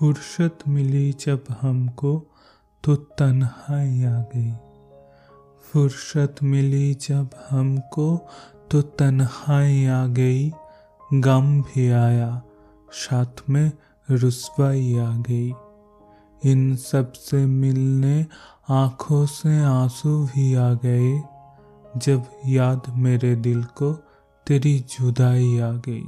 फुर्सत मिली जब हमको तो तन्हाई आ गई। फुर्सत मिली जब हमको तो तन्हाई आ गई। गम भी आया, साथ में रुसवाई आ गई। इन सबसे मिलने आँखों से आँसू भी आ गए। जब याद मेरे दिल को तेरी जुदाई आ गई।